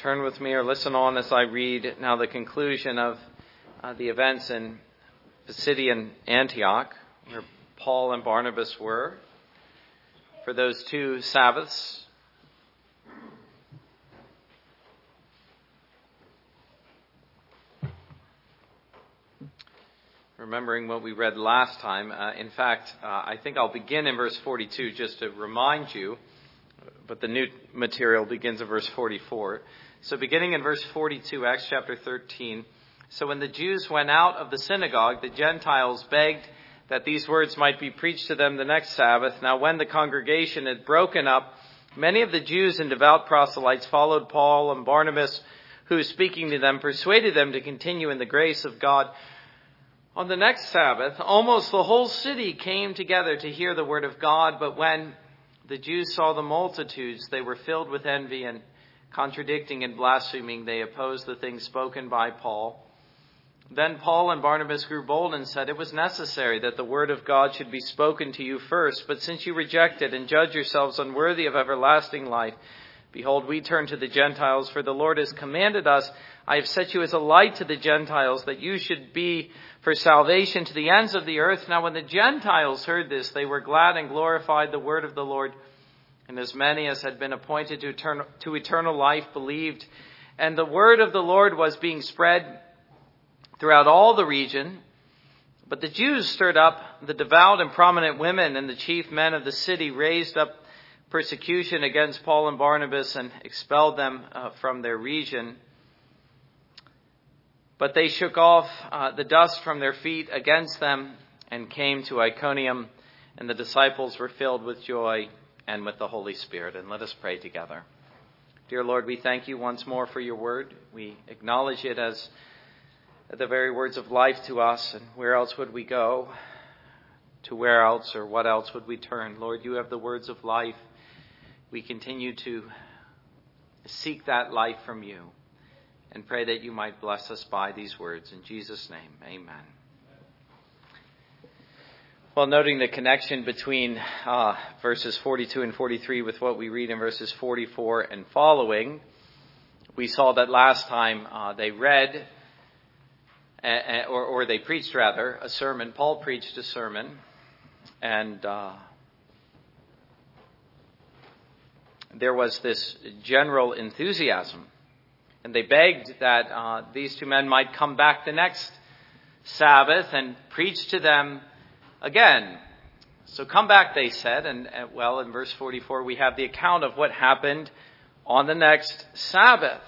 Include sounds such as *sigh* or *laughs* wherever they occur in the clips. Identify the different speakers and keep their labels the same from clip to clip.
Speaker 1: turn with me or listen on as I read now the conclusion of uh, the events in Pisidian Antioch, where Paul and Barnabas were for those two Sabbaths. Remembering what we read last time, uh, in fact, uh, I think I'll begin in verse 42 just to remind you but the new material begins in verse 44. So beginning in verse 42, Acts chapter 13. So when the Jews went out of the synagogue, the Gentiles begged that these words might be preached to them the next Sabbath. Now when the congregation had broken up, many of the Jews and devout proselytes followed Paul and Barnabas, who speaking to them persuaded them to continue in the grace of God. On the next Sabbath, almost the whole city came together to hear the word of God, but when the Jews saw the multitudes, they were filled with envy and contradicting and blaspheming, they opposed the things spoken by Paul. Then Paul and Barnabas grew bold and said, It was necessary that the word of God should be spoken to you first, but since you reject it and judge yourselves unworthy of everlasting life, behold, we turn to the Gentiles, for the Lord has commanded us, I have set you as a light to the Gentiles, that you should be for salvation to the ends of the earth. Now, when the Gentiles heard this, they were glad and glorified the word of the Lord. And as many as had been appointed to eternal, to eternal life believed. And the word of the Lord was being spread throughout all the region. But the Jews stirred up the devout and prominent women, and the chief men of the city raised up persecution against Paul and Barnabas and expelled them uh, from their region. But they shook off uh, the dust from their feet against them and came to Iconium, and the disciples were filled with joy and with the Holy Spirit. And let us pray together. Dear Lord, we thank you once more for your word. We acknowledge it as the very words of life to us, and where else would we go? To where else or what else would we turn? Lord, you have the words of life. We continue to seek that life from you and pray that you might bless us by these words. In Jesus' name, amen. Well, noting the connection between uh, verses 42 and 43 with what we read in verses 44 and following, we saw that last time uh, they read, uh, or, or, they preached rather, a sermon. Paul preached a sermon, and uh, there was this general enthusiasm and they begged that uh, these two men might come back the next Sabbath and preach to them again. So come back, they said. And, uh, well, in verse 44, we have the account of what happened on the next Sabbath.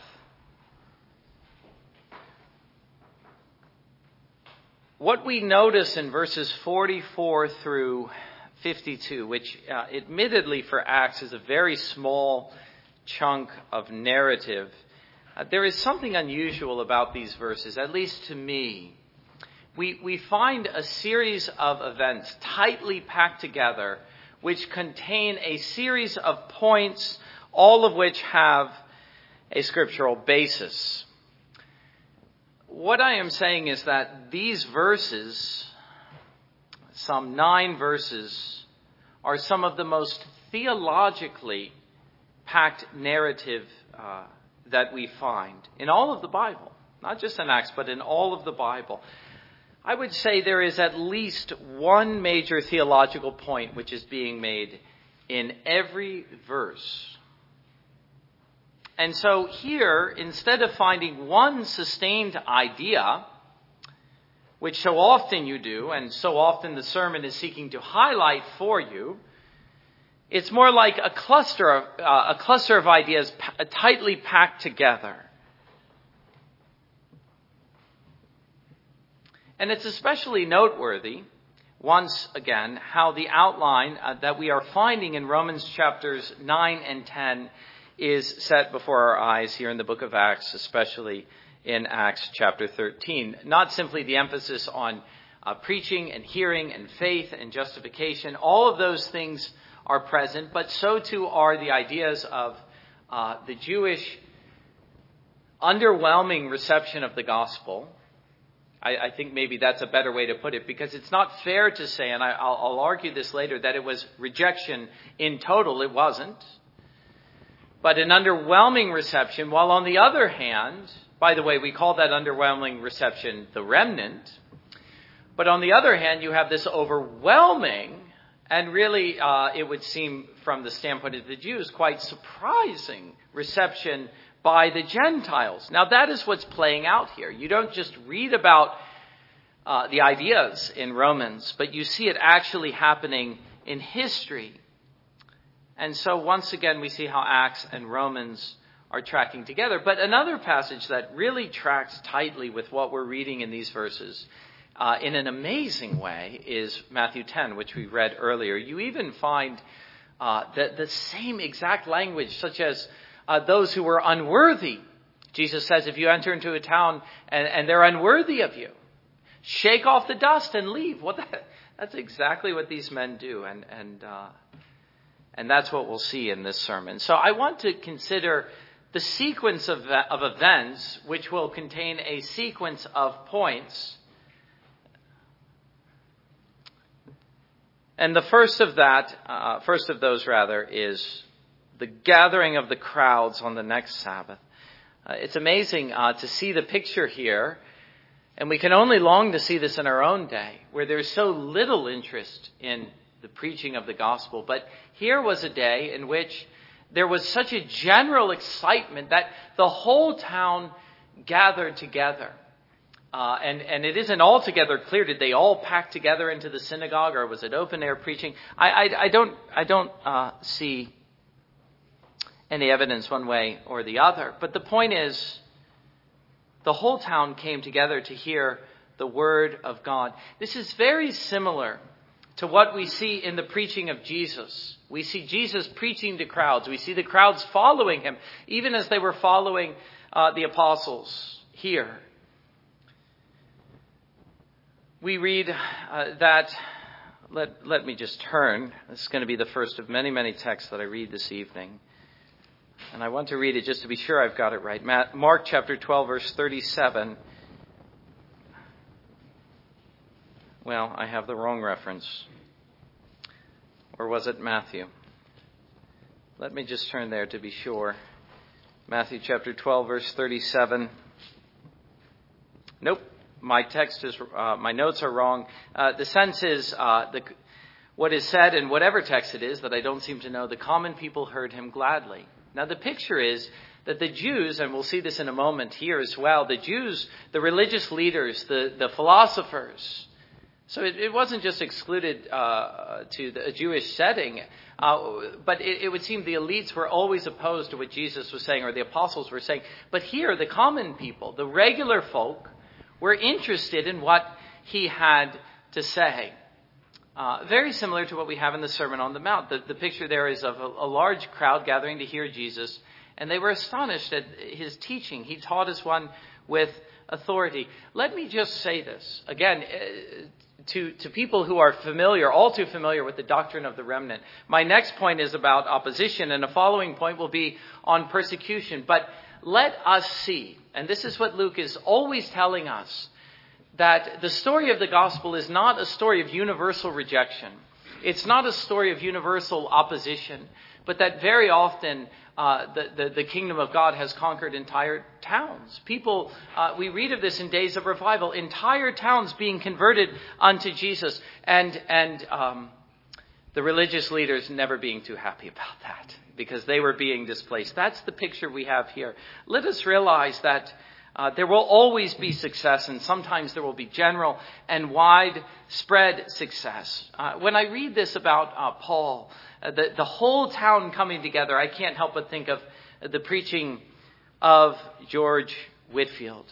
Speaker 1: What we notice in verses 44 through 52, which uh, admittedly for Acts is a very small chunk of narrative, uh, there is something unusual about these verses, at least to me. We, we find a series of events tightly packed together which contain a series of points, all of which have a scriptural basis. What I am saying is that these verses, some nine verses, are some of the most theologically packed narrative uh, that we find in all of the Bible, not just in Acts, but in all of the Bible. I would say there is at least one major theological point which is being made in every verse. And so here, instead of finding one sustained idea, which so often you do, and so often the sermon is seeking to highlight for you, it's more like a cluster of, uh, a cluster of ideas p- tightly packed together. And it's especially noteworthy, once again, how the outline uh, that we are finding in Romans chapters 9 and 10 is set before our eyes here in the book of Acts, especially in Acts chapter 13. Not simply the emphasis on uh, preaching and hearing and faith and justification, all of those things are present, but so too are the ideas of uh, the Jewish underwhelming reception of the gospel. I, I, think maybe that's a better way to put it because it's not fair to say, and I, will argue this later, that it was rejection in total. It wasn't. but an underwhelming reception, while on the other hand, by the way, we call that underwhelming reception the remnant. But on the other hand, you have this overwhelming, and really, uh, it would seem from the standpoint of the Jews, quite surprising reception by the Gentiles. Now, that is what's playing out here. You don't just read about uh, the ideas in Romans, but you see it actually happening in history. And so, once again, we see how Acts and Romans are tracking together. But another passage that really tracks tightly with what we're reading in these verses uh, in an amazing way is Matthew 10, which we read earlier. You even find uh, the, the same exact language, such as uh, those who were unworthy. Jesus says, if you enter into a town and, and they're unworthy of you, shake off the dust and leave. Well, that, that's exactly what these men do. And, and, uh, and that's what we'll see in this sermon. So I want to consider the sequence of, of events, which will contain a sequence of points. And the first of that, uh, first of those rather, is the gathering of the crowds on the next Sabbath. Uh, it's amazing uh, to see the picture here, and we can only long to see this in our own day, where there's so little interest in the preaching of the gospel. But here was a day in which there was such a general excitement that the whole town gathered together. Uh, and, and it isn't altogether clear. Did they all pack together into the synagogue, or was it open air preaching? I, I, I don't, I don't uh, see any evidence one way or the other. But the point is, the whole town came together to hear the word of God. This is very similar to what we see in the preaching of Jesus. We see Jesus preaching to crowds. We see the crowds following him, even as they were following uh, the apostles here. We read uh, that, let, let me just turn. This is going to be the first of many, many texts that I read this evening. And I want to read it just to be sure I've got it right. Mark chapter 12, verse 37. Well, I have the wrong reference. Or was it Matthew? Let me just turn there to be sure. Matthew chapter 12, verse 37. Nope, my text is, uh, my notes are wrong. Uh, the sense is, uh, the, what is said in whatever text it is that I don't seem to know, the common people heard him gladly. Now the picture is that the Jews, and we'll see this in a moment here as well, the Jews, the religious leaders, the, the philosophers, so it, it wasn't just excluded uh, to the, a Jewish setting, uh, but it, it, would seem the elites were always opposed to what Jesus was saying or the apostles were saying. But here, the common people, the regular folk, were interested in what he had to say. Uh, very similar to what we have in the Sermon on the Mount. The, the picture there is of a, a large crowd gathering to hear Jesus, and they were astonished at his teaching. He taught as one with authority. Let me just say this. Again, uh, to, to people who are familiar, all too familiar with the doctrine of the remnant. My next point is about opposition, and a following point will be on persecution. But let us see, and this is what Luke is always telling us, that the story of the gospel is not a story of universal rejection. It's not a story of universal opposition, but that very often uh, the, the, the, kingdom of God has conquered entire towns. People, uh, we read of this in days of revival, entire towns being converted unto Jesus, and, and um, the religious leaders never being too happy about that because they were being displaced. That's the picture we have here. Let us realize that. Uh, there will always be success, and sometimes there will be general and widespread success. Uh, when I read this about uh, Paul, uh, the, the whole town coming together, I can't help but think of the preaching of George Whitefield.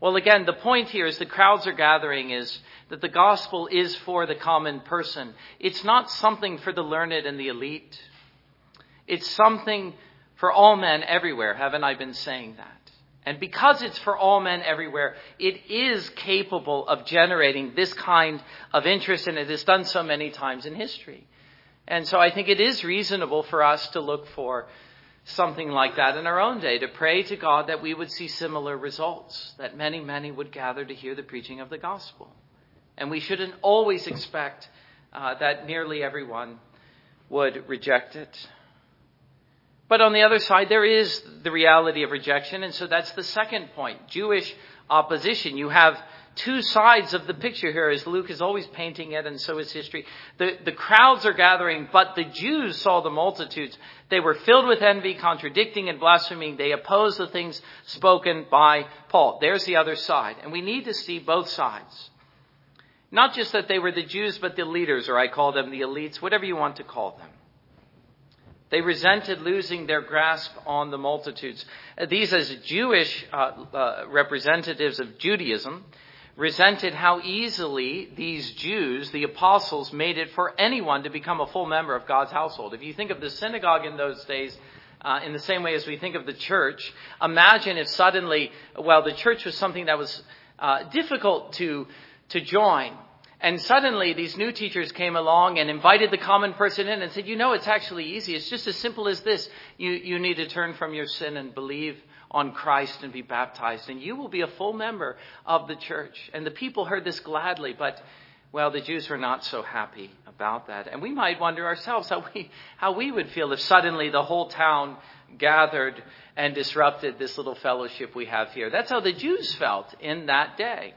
Speaker 1: Well, again, the point here is the crowds are gathering is that the gospel is for the common person. It's not something for the learned and the elite. It's something for all men everywhere. Haven't I been saying that? And because it's for all men everywhere, it is capable of generating this kind of interest, and it has done so many times in history. And so I think it is reasonable for us to look for something like that in our own day, to pray to God that we would see similar results, that many, many would gather to hear the preaching of the gospel. And we shouldn't always expect uh, that nearly everyone would reject it. But on the other side, there is the reality of rejection, and so that's the second point. Jewish opposition. You have two sides of the picture here, as Luke is always painting it, and so is history. The, the crowds are gathering, but the Jews saw the multitudes. They were filled with envy, contradicting and blaspheming. They opposed the things spoken by Paul. There's the other side. And we need to see both sides. Not just that they were the Jews, but the leaders, or I call them the elites, whatever you want to call them. They resented losing their grasp on the multitudes. Uh, these, as Jewish uh, uh, representatives of Judaism, resented how easily these Jews, the apostles, made it for anyone to become a full member of God's household. If you think of the synagogue in those days, uh, in the same way as we think of the church, imagine if suddenly, well, the church was something that was uh, difficult to to join. And suddenly these new teachers came along and invited the common person in and said, you know, it's actually easy. It's just as simple as this. You, you need to turn from your sin and believe on Christ and be baptized and you will be a full member of the church. And the people heard this gladly, but well, the Jews were not so happy about that. And we might wonder ourselves how we, how we would feel if suddenly the whole town gathered and disrupted this little fellowship we have here. That's how the Jews felt in that day.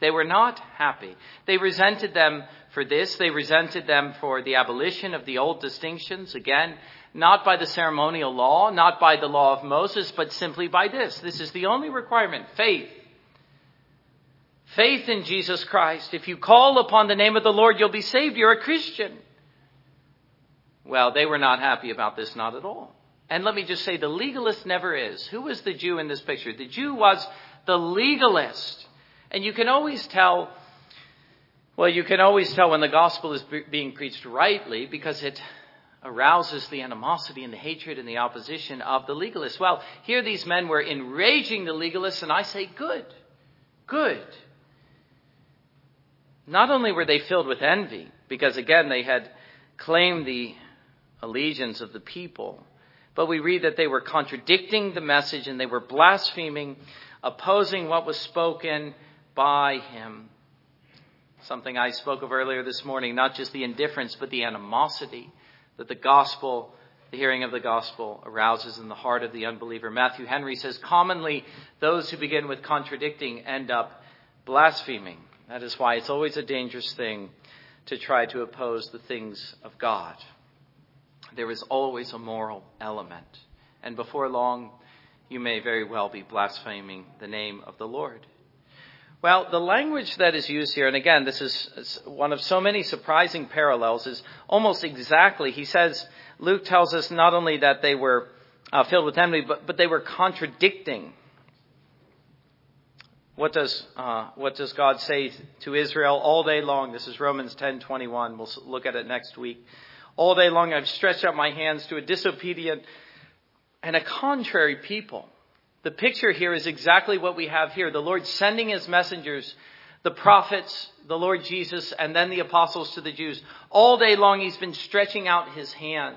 Speaker 1: They were not happy. They resented them for this. They resented them for the abolition of the old distinctions. Again, not by the ceremonial law, not by the law of Moses, but simply by this. This is the only requirement faith. Faith in Jesus Christ. If you call upon the name of the Lord, you'll be saved. You're a Christian. Well, they were not happy about this, not at all. And let me just say, the legalist never is. Who was the Jew in this picture? The Jew was the legalist. And you can always tell, well, you can always tell when the gospel is being preached rightly because it arouses the animosity and the hatred and the opposition of the legalists. Well, here these men were enraging the legalists, and I say, good, good. Not only were they filled with envy, because again, they had claimed the allegiance of the people, but we read that they were contradicting the message and they were blaspheming, opposing what was spoken, by him. Something I spoke of earlier this morning, not just the indifference, but the animosity that the gospel, the hearing of the gospel, arouses in the heart of the unbeliever. Matthew Henry says, commonly those who begin with contradicting end up blaspheming. That is why it's always a dangerous thing to try to oppose the things of God. There is always a moral element. And before long, you may very well be blaspheming the name of the Lord. Well, the language that is used here, and again, this is one of so many surprising parallels, is almost exactly, he says, Luke tells us not only that they were uh, filled with envy, but, but they were contradicting. What does, uh, what does God say to Israel all day long? This is Romans 10:21. We'll look at it next week. All day long I've stretched out my hands to a disobedient and a contrary people. The picture here is exactly what we have here. The Lord sending his messengers, the prophets, the Lord Jesus, and then the apostles to the Jews. All day long he's been stretching out his hand,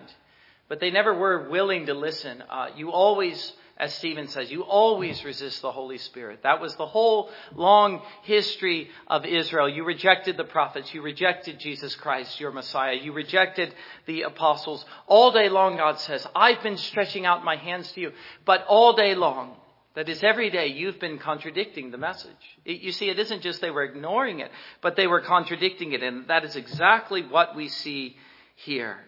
Speaker 1: but they never were willing to listen. Uh, you always as Stephen says, you always resist the Holy Spirit. That was the whole long history of Israel. You rejected the prophets. You rejected Jesus Christ, your Messiah. You rejected the apostles. All day long, God says, I've been stretching out my hands to you. But all day long, that is, every day you've been contradicting the message. It, you see, it isn't just they were ignoring it, but they were contradicting it. And that is exactly what we see here.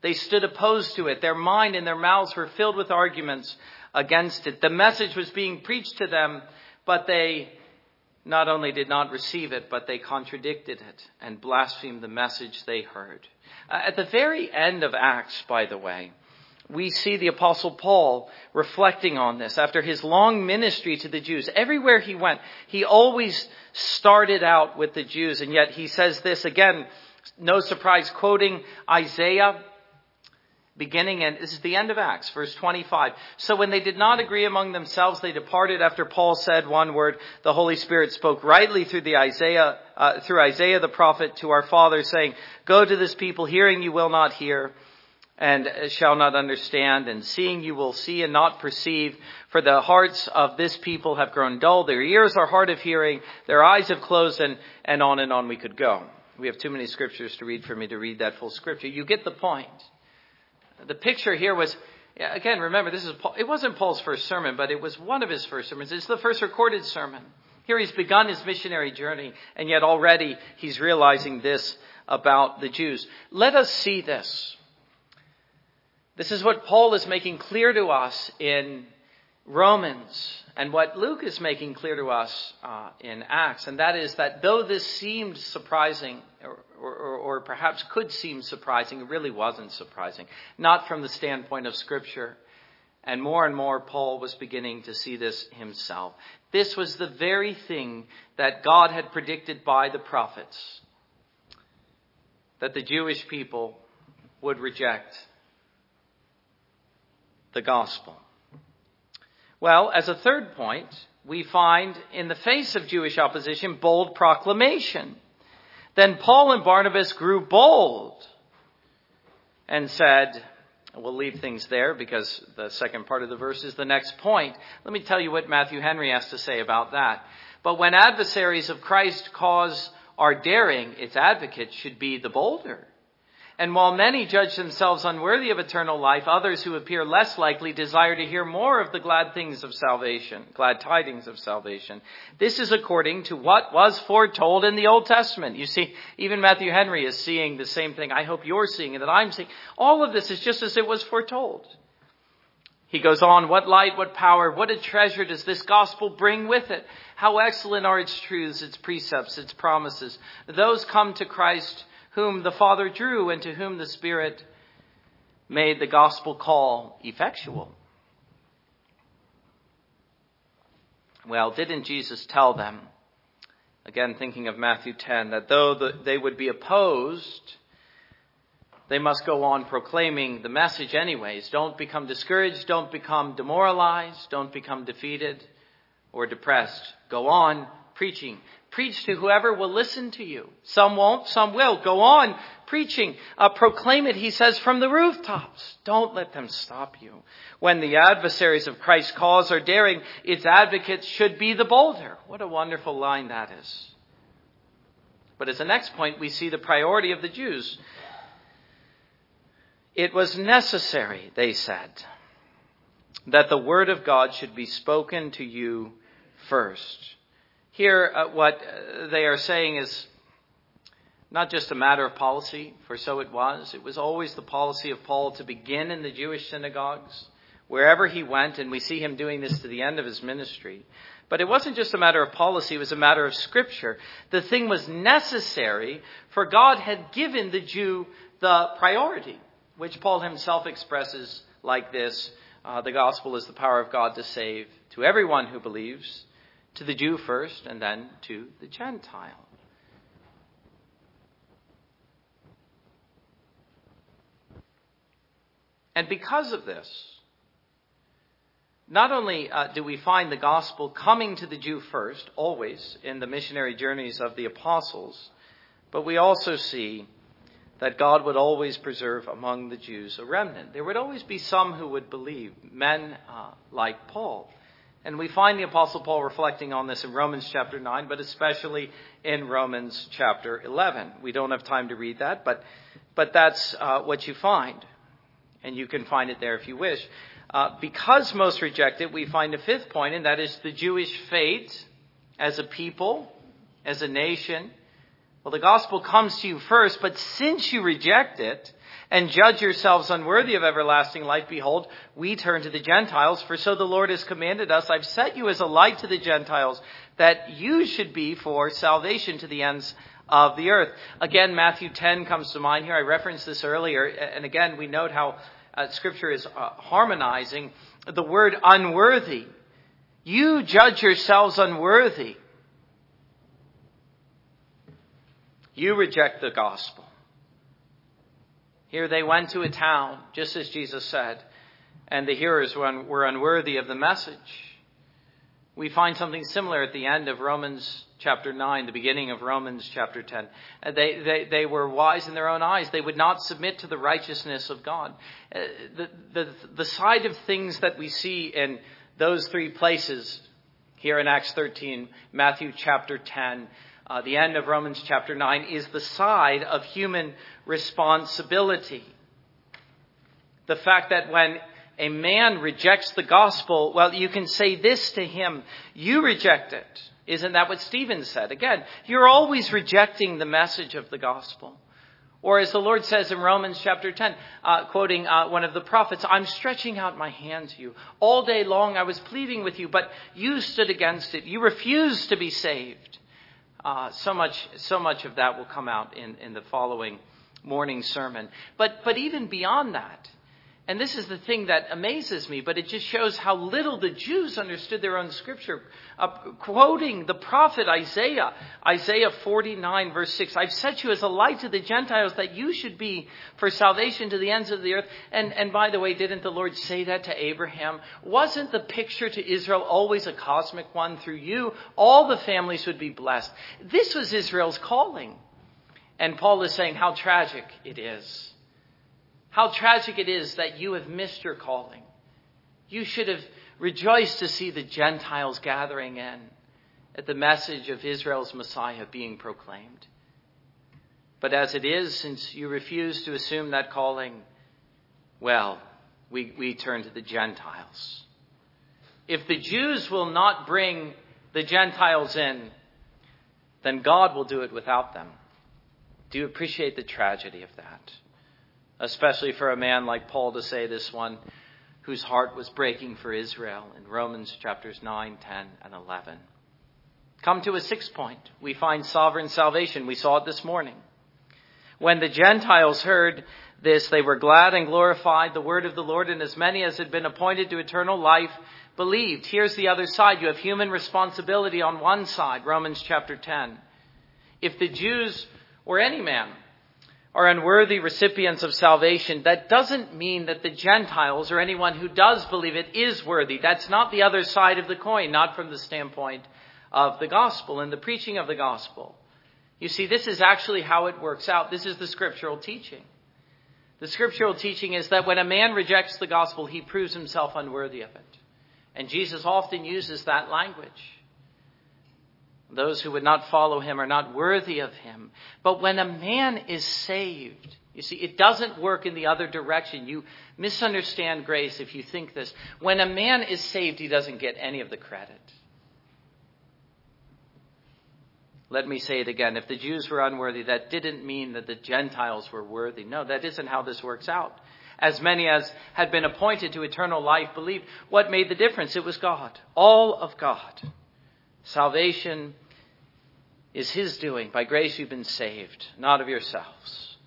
Speaker 1: They stood opposed to it. Their mind and their mouths were filled with arguments against it. The message was being preached to them, but they not only did not receive it, but they contradicted it and blasphemed the message they heard. Uh, at the very end of Acts, by the way, we see the apostle Paul reflecting on this after his long ministry to the Jews. Everywhere he went, he always started out with the Jews, and yet he says this again, no surprise, quoting Isaiah beginning and this is the end of Acts, verse 25. So when they did not agree among themselves, they departed after Paul said one word. The Holy Spirit spoke rightly through the Isaiah, uh, through Isaiah the prophet to our father saying, go to this people, hearing you will not hear and shall not understand, and seeing you will see and not perceive, for the hearts of this people have grown dull, their ears are hard of hearing, their eyes have closed, and, and on and on we could go. We have too many scriptures to read for me to read that full scripture. You get the point. The picture here was, again, remember, this is Paul, it wasn't Paul's first sermon, but it was one of his first sermons. It's the first recorded sermon. Here he's begun his missionary journey, and yet already he's realizing this about the Jews. Let us see this. This is what Paul is making clear to us in Romans and what Luke is making clear to us uh, in Acts, and that is that though this seemed surprising, or, or, or perhaps could seem surprising, it really wasn't surprising. Not from the standpoint of Scripture. And more and more, Paul was beginning to see this himself. This was the very thing that God had predicted by the prophets that the Jewish people would reject the gospel. Well, as a third point, we find in the face of Jewish opposition bold proclamation. Then Paul and Barnabas grew bold and said, We'll leave things there because the second part of the verse is the next point. Let me tell you what Matthew Henry has to say about that. But when adversaries of Christ cause our daring, its advocates should be the bolder. And while many judge themselves unworthy of eternal life, others who appear less likely desire to hear more of the glad things of salvation, glad tidings of salvation. This is according to what was foretold in the Old Testament. You see, even Matthew Henry is seeing the same thing. I hope you're seeing it, that I'm seeing. All of this is just as it was foretold. He goes on, what light, what power, what a treasure does this gospel bring with it? How excellent are its truths, its precepts, its promises. Those come to Christ whom the Father drew and to whom the Spirit made the gospel call effectual. Well, didn't Jesus tell them, again thinking of Matthew 10, that though the, they would be opposed, they must go on proclaiming the message anyways. Don't become discouraged, don't become demoralized, don't become defeated or depressed. Go on preaching. Preach to whoever will listen to you. Some won't, some will. Go on preaching. Uh, proclaim it, he says, from the rooftops. Don't let them stop you. When the adversaries of Christ's cause are daring, its advocates should be the bolder. What a wonderful line that is. But as the next point, we see the priority of the Jews. It was necessary, they said, that the word of God should be spoken to you first. Here, uh, what uh, they are saying is not just a matter of policy, for so it was. It was always the policy of Paul to begin in the Jewish synagogues, wherever he went, and we see him doing this to the end of his ministry. But it wasn't just a matter of policy, it was a matter of scripture. The thing was necessary, for God had given the Jew the priority, which Paul himself expresses like this uh, The gospel is the power of God to save to everyone who believes to the Jew first and then to the Gentile. And because of this, not only uh, do we find the gospel coming to the Jew first, always in the missionary journeys of the apostles, but we also see that God would always preserve among the Jews a remnant. There would always be some who would believe, men uh, like Paul. And we find the Apostle Paul reflecting on this in Romans chapter 9, but especially in Romans chapter 11. We don't have time to read that, but, but that's uh, what you find. And you can find it there if you wish. Uh, because most reject it, we find a fifth point, and that is the Jewish fate as a people, as a nation. Well, the gospel comes to you first, but since you reject it, and judge yourselves unworthy of everlasting life, behold, we turn to the Gentiles, for so the Lord has commanded us, I've set you as a light to the Gentiles, that you should be for salvation to the ends of the earth. Again, Matthew 10 comes to mind here. I referenced this earlier, and again, we note how uh, Scripture is uh, harmonizing the word unworthy. You judge yourselves unworthy. You reject the gospel. Here they went to a town, just as Jesus said, and the hearers were unworthy of the message. We find something similar at the end of Romans chapter 9, the beginning of Romans chapter 10. Uh, they, they, they were wise in their own eyes. They would not submit to the righteousness of God. Uh, the, the, the side of things that we see in those three places here in Acts 13, Matthew chapter 10, uh, the end of Romans chapter 9, is the side of human responsibility. The fact that when a man rejects the gospel, well, you can say this to him, you reject it. Isn't that what Stephen said? Again, you're always rejecting the message of the gospel. Or as the Lord says in Romans chapter 10, uh, quoting uh, one of the prophets, I'm stretching out my hand to you. All day long I was pleading with you, but you stood against it. You refused to be saved. Uh, so much, so much of that will come out in, in the following morning sermon. But, but even beyond that, and this is the thing that amazes me, but it just shows how little the Jews understood their own scripture. Uh, quoting the prophet Isaiah, Isaiah 49 verse 6, I've set you as a light to the Gentiles that you should be for salvation to the ends of the earth. And, and by the way, didn't the Lord say that to Abraham? Wasn't the picture to Israel always a cosmic one? Through you, all the families would be blessed. This was Israel's calling. And Paul is saying how tragic it is how tragic it is that you have missed your calling. You should have rejoiced to see the Gentiles gathering in at the message of Israel's Messiah being proclaimed. But as it is, since you refuse to assume that calling, well, we, we turn to the Gentiles. If the Jews will not bring the Gentiles in, then God will do it without them. Do you appreciate the tragedy of that? especially for a man like Paul to say this one whose heart was breaking for Israel in Romans chapters 9, 10, and 11. Come to a sixth point. We find sovereign salvation. We saw it this morning. When the Gentiles heard this, they were glad and glorified the word of the Lord, and as many as had been appointed to eternal life believed. Here's the other side. You have human responsibility on one side, Romans chapter 10. If the Jews or any man are unworthy recipients of salvation, that doesn't mean that the Gentiles or anyone who does believe it is worthy. That's not the other side of the coin, not from the standpoint of the gospel and the preaching of the gospel. You see, this is actually how it works out. This is the scriptural teaching. The scriptural teaching is that when a man rejects the gospel, he proves himself unworthy of it. And Jesus often uses that language. Those who would not follow him are not worthy of him. But when a man is saved, you see, it doesn't work in the other direction. You misunderstand grace if you think this. When a man is saved, he doesn't get any of the credit. Let me say it again. If the Jews were unworthy, that didn't mean that the Gentiles were worthy. No, that isn't how this works out. As many as had been appointed to eternal life believed. What made the difference? It was God. All of God. Salvation is His doing. By grace you've been saved, not of yourselves.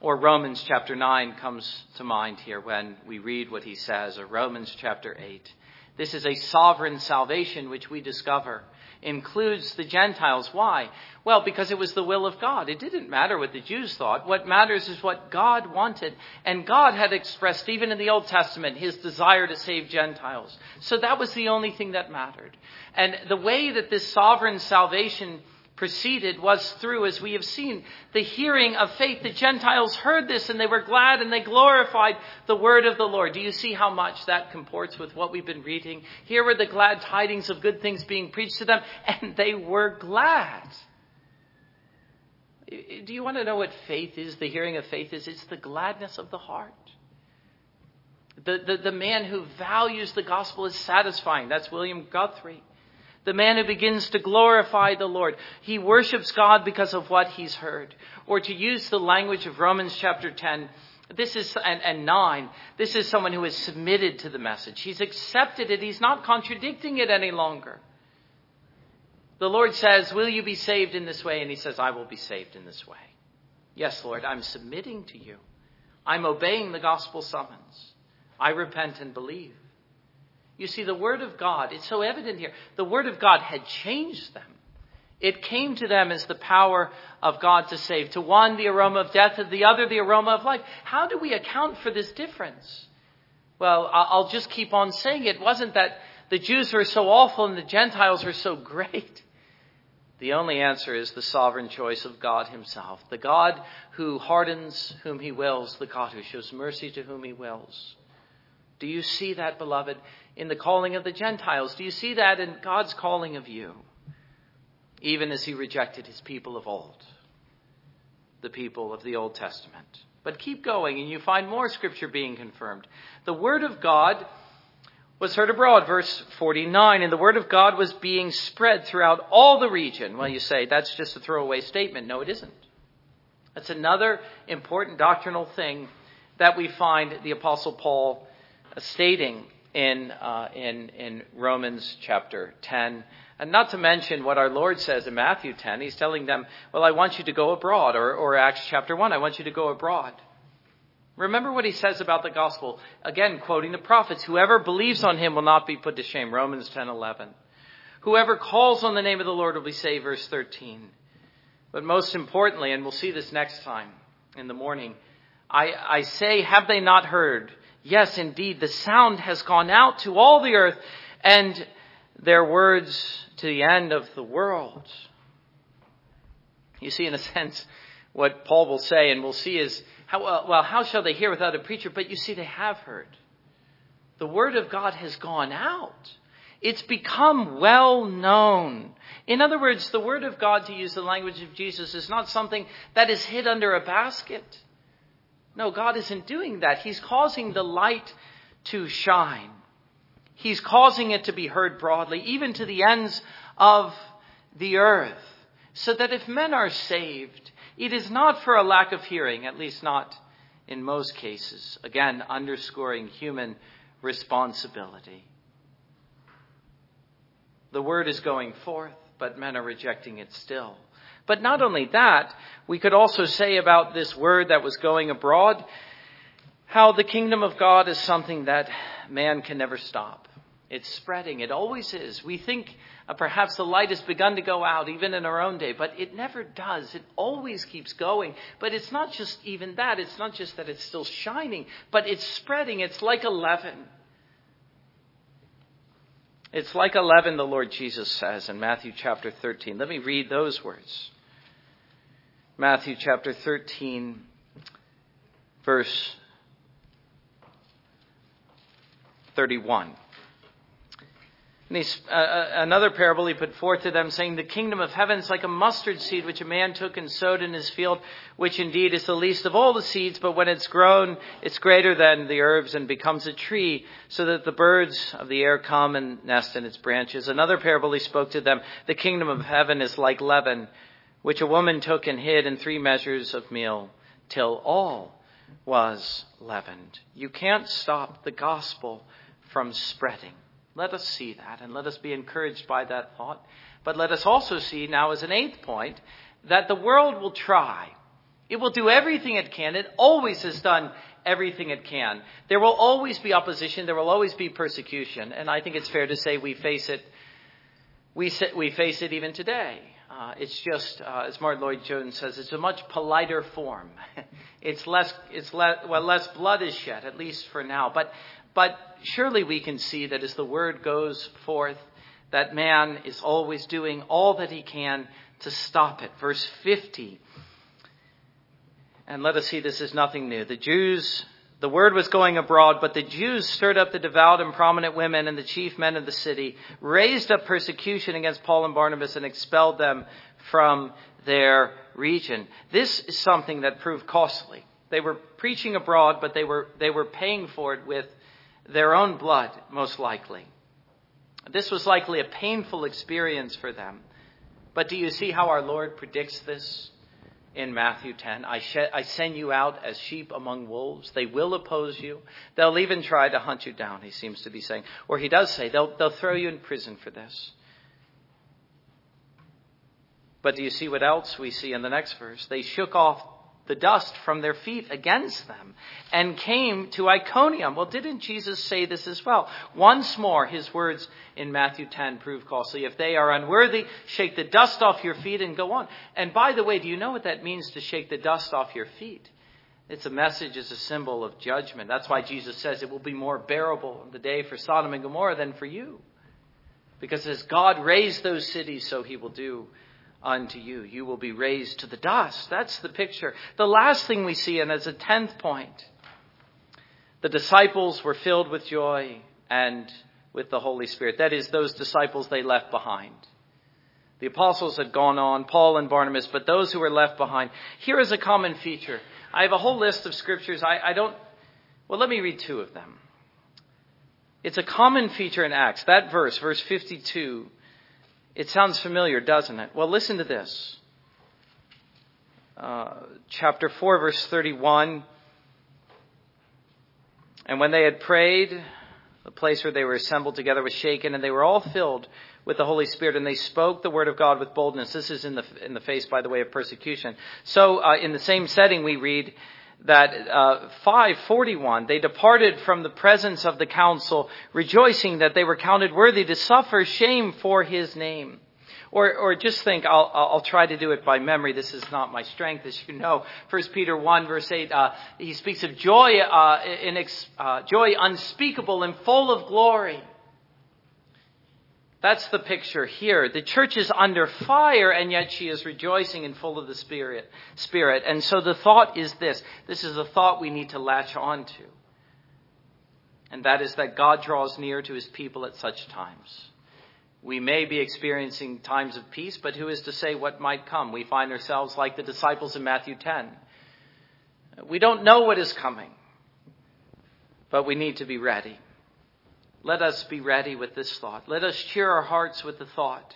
Speaker 1: Or Romans chapter 9 comes to mind here when we read what he says, or Romans chapter 8. This is a sovereign salvation which we discover includes the Gentiles. Why? Well, because it was the will of God. It didn't matter what the Jews thought. What matters is what God wanted. And God had expressed, even in the Old Testament, his desire to save Gentiles. So that was the only thing that mattered. And the way that this sovereign salvation proceeded was through, as we have seen, the hearing of faith. The Gentiles heard this and they were glad and they glorified the word of the Lord. Do you see how much that comports with what we've been reading? Here were the glad tidings of good things being preached to them *laughs* and they were glad. Do you want to know what faith is? The hearing of faith is? It's the gladness of the heart. The, the, the man who values the gospel is satisfying. That's William Guthrie the man who begins to glorify the Lord. He worships God because of what he's heard. Or to use the language of Romans chapter 10, this is, and, and 9, this is someone who is submitted to the message. He's accepted it. He's not contradicting it any longer. The Lord says, Will you be saved in this way? And he says, I will be saved in this way. Yes, Lord, I'm submitting to you. I'm obeying the gospel summons. I repent and believe. You see, the Word of God, it's so evident here, the Word of God had changed them. It came to them as the power of God to save. To one, the aroma of death, to the other, the aroma of life. How do we account for this difference? Well, I'll just keep on saying it. it wasn't that the Jews were so awful and the Gentiles were so *laughs* great. The only answer is the sovereign choice of God Himself. The God who hardens whom He wills, the God who shows mercy to whom He wills. Do you see that, beloved? in the calling of the Gentiles? Do you see that in God's calling of you? Even as he rejected his people of old, the people of the Old Testament. But keep going and you find more scripture being confirmed. The word of God was heard abroad, verse 49, and the word of God was being spread throughout all the region. Well, you say that's just a throwaway statement. No, it isn't. That's another important doctrinal thing that we find the Apostle Paul stating in, uh, in, in Romans chapter 10. And not to mention what our Lord says in Matthew 10. He's telling them, Well, I want you to go abroad, or, or Acts chapter 1, I want you to go abroad. Remember what he says about the gospel. Again, quoting the prophets, whoever believes on him will not be put to shame. Romans 10:11. Whoever calls on the name of the Lord will be saved. Verse 13. But most importantly, and we'll see this next time in the morning, I, I say, have they not heard? Yes, indeed, the sound has gone out to all the earth, and their words to the end of the world. You see, in a *laughs* sense, what Paul will say, and we'll see is how, well, how shall they hear without a preacher? But you see, they have heard. The word of God has gone out. It's become well known. In other words, the word of God, to use the language of Jesus, is not something that is hid under a basket. No, God isn't doing that. He's causing the light to shine. He's causing it to be heard broadly, even to the ends of the earth, so that if men are saved, it is not for a lack of hearing, at least not in most cases. Again, underscoring human responsibility. The word is going forth, but men are rejecting it still. But not only that, we could also say about this word that was going abroad how the kingdom of God is something that man can never stop. It's spreading. It always is. We think uh, perhaps the light has begun to go out even in our own day, but it never does. It always keeps going. But it's not just even that. It's not just that it's still shining, but it's spreading. It's like a leaven. It's like a leaven, the Lord Jesus says in Matthew chapter 13. Let me read those words. Matthew chapter 13, verse 31. And uh, uh, another parable he put forth to them, saying, The kingdom of heaven is like a mustard seed which a man took and sowed in his field, which indeed is the least of all the seeds, but when it's grown, it's greater than the herbs and becomes a tree, so that the birds of the air come and nest in its branches. Another parable he spoke to them, The kingdom of heaven is like leaven, which a woman took and hid in three measures of meal, till all was leavened. You can't stop the gospel from spreading. Let us see that and let us be encouraged by that thought. But let us also see now, as an eighth point, that the world will try. It will do everything it can. It always has done everything it can. There will always be opposition. There will always be persecution. And I think it's fair to say we face it. We, we face it even today. Uh, it's just, uh, as Martyn Lloyd-Jones says, it's a much politer form. *laughs* it's less, it's less, well, less blood is shed, at least for now. But but surely we can see that as the word goes forth, that man is always doing all that he can to stop it. Verse 50. And let us see this is nothing new. The Jews, the word was going abroad, but the Jews stirred up the devout and prominent women and the chief men of the city, raised up persecution against Paul and Barnabas, and expelled them from their region. This is something that proved costly. They were preaching abroad, but they were, they were paying for it with their own blood, most likely. This was likely a painful experience for them. But do you see how our Lord predicts this in Matthew 10? I, sh- I send you out as sheep among wolves. They will oppose you. They'll even try to hunt you down, he seems to be saying. Or he does say, they'll, they'll throw you in prison for this. But do you see what else we see in the next verse? They shook off the dust from their feet against them and came to Iconium. Well, didn't Jesus say this as well? Once more, his words in Matthew 10 prove costly. If they are unworthy, shake the dust off your feet and go on. And by the way, do you know what that means to shake the dust off your feet? It's a message, it's a symbol of judgment. That's why Jesus says it will be more bearable the day for Sodom and Gomorrah than for you. Because as God razed those cities, so he will do unto you. You will be razed to the dust. That's the picture. The last thing we see, and as a tenth point, the disciples were filled with joy and with the Holy Spirit. That is, those disciples they left behind. The apostles had gone on, Paul and Barnabas, but those who were left behind. Here is a common feature I have a whole list of scriptures. I, I don't, well, let me read two of them. It's a common feature in Acts. That verse, verse 52, it sounds familiar, doesn't it? Well, listen to this. Uh, chapter 4, verse 31. And when they had prayed, the place where they were assembled together was shaken, and they were all filled with the Holy Spirit, and they spoke the word of God with boldness. This is in the in the face, by the way, of persecution. So, uh, in the same setting, we read that uh, 541 they departed from the presence of the council, rejoicing that they were counted worthy to suffer shame for His name. Or, or just think, I'll, I'll try to do it by memory. This is not my strength, as you know. 1 Peter 1 verse 8, uh, he speaks of joy, uh, in ex, uh, joy unspeakable and full of glory. That's the picture here. The church is under fire and yet she is rejoicing and full of the Spirit. Spirit. And so the thought is this. This is a thought we need to latch on to. And that is that God draws near to his people at such times. We may be experiencing times of peace, but who is to say what might come? We find ourselves like the disciples in Matthew 10. We don't know what is coming, but we need to be ready. Let us be ready with this thought. Let us cheer our hearts with the thought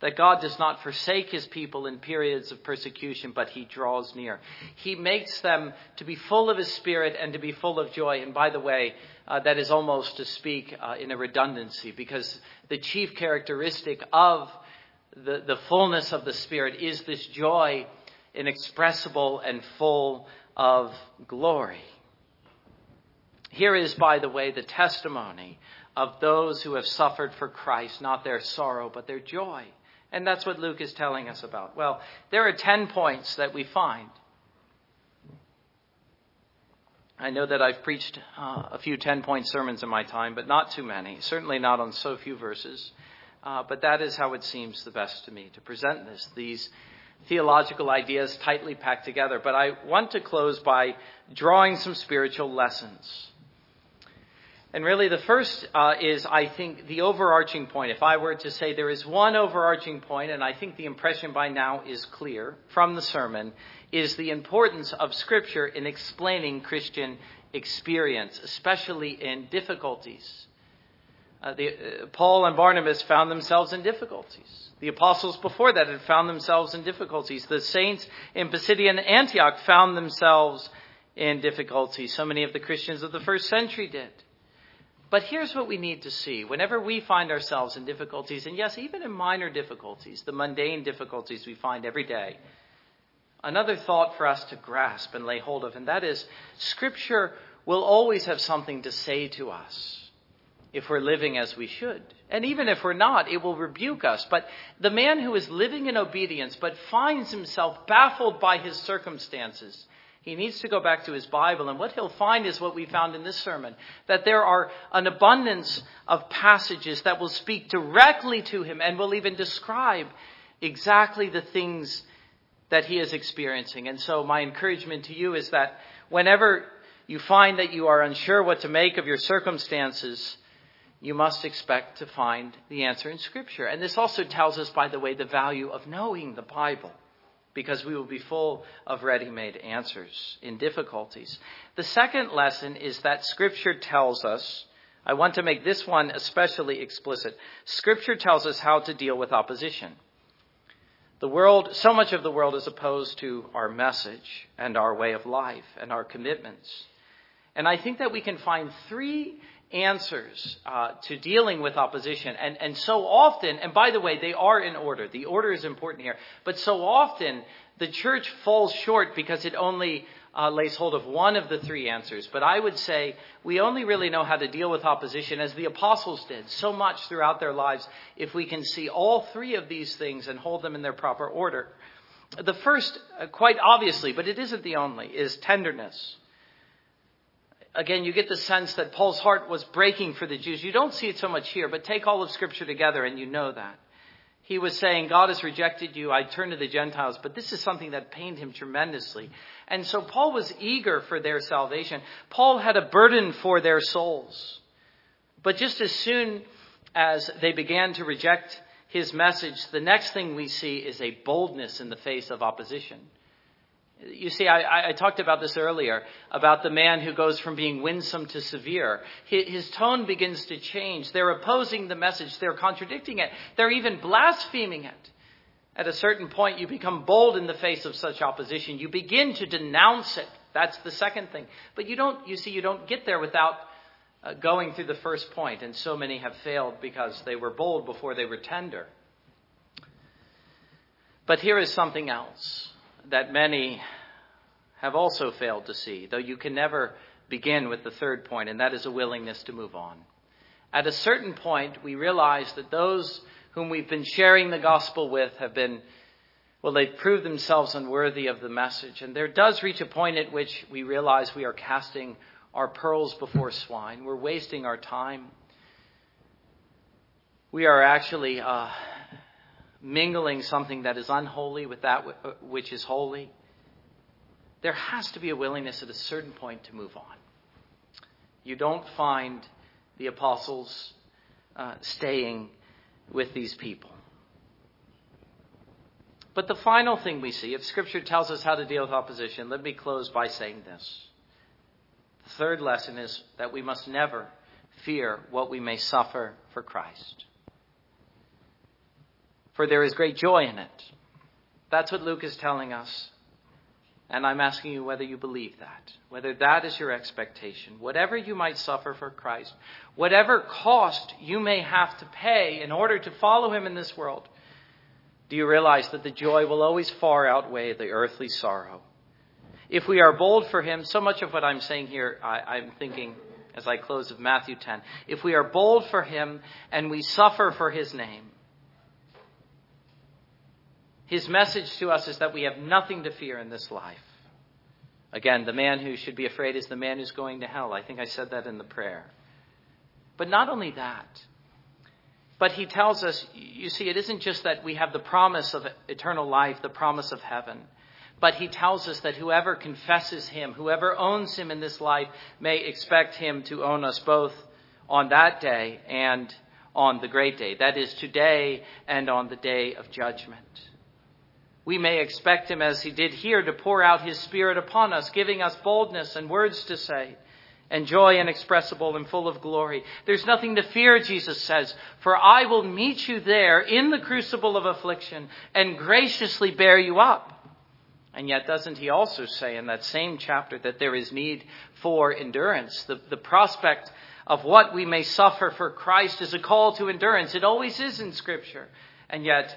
Speaker 1: that God does not forsake his people in periods of persecution, but he draws near. He makes them to be full of his spirit and to be full of joy. And by the way, uh, that is almost to speak uh, in a redundancy because the chief characteristic of the, the fullness of the Spirit is this joy inexpressible and full of glory. Here is, by the way, the testimony of those who have suffered for Christ, not their sorrow, but their joy. And that's what Luke is telling us about. Well, there are 10 points that we find. I know that I've preached uh, a few 10 point sermons in my time, but not too many. Certainly not on so few verses. Uh, but that is how it seems the best to me to present this, these theological ideas tightly packed together. But I want to close by drawing some spiritual lessons. And really, the first uh, is, I think, the overarching point. If I were to say there is one overarching point, and I think the impression by now is clear from the sermon, is the importance of Scripture in explaining Christian experience, especially in difficulties. Uh, the, uh, Paul and Barnabas found themselves in difficulties. The apostles before that had found themselves in difficulties. The saints in Pisidian Antioch found themselves in difficulties. So many of the Christians of the first century did. But here's what we need to see. Whenever we find ourselves in difficulties, and yes, even in minor difficulties, the mundane difficulties we find every day, another thought for us to grasp and lay hold of, and that is Scripture will always have something to say to us if we're living as we should. And even if we're not, it will rebuke us. But the man who is living in obedience but finds himself baffled by his circumstances, he needs to go back to his Bible, and what he'll find is what we found in this sermon that there are an abundance of passages that will speak directly to him and will even describe exactly the things that he is experiencing. And so, my encouragement to you is that whenever you find that you are unsure what to make of your circumstances, you must expect to find the answer in Scripture. And this also tells us, by the way, the value of knowing the Bible because we will be full of ready made answers in difficulties. The second lesson is that Scripture tells us, I want to make this one especially explicit. Scripture tells us how to deal with opposition. The world, so much of the world is opposed to our message and our way of life and our commitments. And I think that we can find three answers uh, to dealing with opposition. And, and so often, and by the way, they are in order. The order is important here. But so often, the church falls short because it only uh, lays hold of one of the three answers. But I would say we only really know how to deal with opposition as the apostles did so much throughout their lives if we can see all three of these things and hold them in their proper order. The first, uh, quite obviously, but it isn't the only, is tenderness again, you get the sense that Paul's heart was breaking for the Jews. You don't see it so much here, but take all of Scripture together and you know that. He was saying, God has rejected you. I turn to the Gentiles. But this is something that pained him tremendously. And so Paul was eager for their salvation. Paul had a burden for their souls. But just as soon as they began to reject his message, the next thing we see is a boldness in the face of opposition. You see, I, I, talked about this earlier about the man who goes from being winsome to severe. His, tone begins to change. They're opposing the message, they're contradicting it, they're even blaspheming it. At a certain point, you become bold in the face of such opposition. You begin to denounce it. That's the second thing. But you don't, you see, you don't get there without uh, going through the first point. point, and so many have failed because they were bold before they were tender. But here is something else that many have also failed to see, though you can never begin with the third point, and that is a willingness to move on. At a certain point, we realize that those whom we've been sharing the gospel with have been, well, they've proved themselves unworthy of the message. And there does reach a point at which we realize we are casting our pearls before swine. We're wasting our time. We are actually uh, mingling something that is unholy with that uh, which is holy, there has to be a willingness at a certain point to move on. You don't find the apostles uh, staying with these people. But the final thing we see, if Scripture tells us how to deal with opposition, let me close by saying this. The third lesson is that we must never fear what we may suffer for Christ for there is great joy in it. That's what Luke is telling us. And I'm asking you whether you believe that, whether that is your expectation. Whatever you might suffer for Christ, whatever cost you may have to pay in order to follow him in this world, do you realize that the joy will always far outweigh the earthly sorrow? If we are bold for him, so much of what I'm saying here, I, am thinking as I close of Matthew 10. If we are bold for him and we suffer for his name, his message to us is that we have nothing to fear in this life. Again, the man who should be afraid is the man who's going to hell. I think I said that in the prayer. But not only that, but he tells us, you see, it isn't just that we have the promise of eternal life, the promise of heaven, but he tells us that whoever confesses him, whoever owns him in this life, may expect him to own us both on that day and on the great day. That is, today and on the day of judgment we may expect him, as he did here, to pour out his Spirit upon us, giving us boldness and words to say, and joy inexpressible and full of glory. There's nothing to fear, Jesus says, for I will meet you there in the crucible of affliction and graciously bear you up. And yet, doesn't he also say in that same chapter that there is need for endurance? The, the prospect of what we may suffer for Christ is a call to endurance. It always is in Scripture. And yet,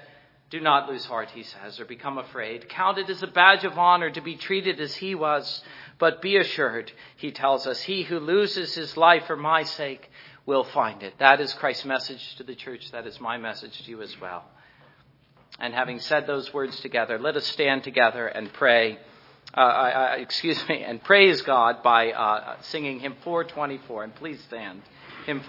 Speaker 1: do not lose heart, he says, or become afraid. Count it as a badge of honor to be treated as he was. But be assured, he tells us, he who loses his life for my sake will find it. That is Christ's message to the church. That is my message to you as well. And having said those words together, let us stand together and pray. Uh, excuse me, and praise God by uh, singing hymn 424. And please stand. Hymn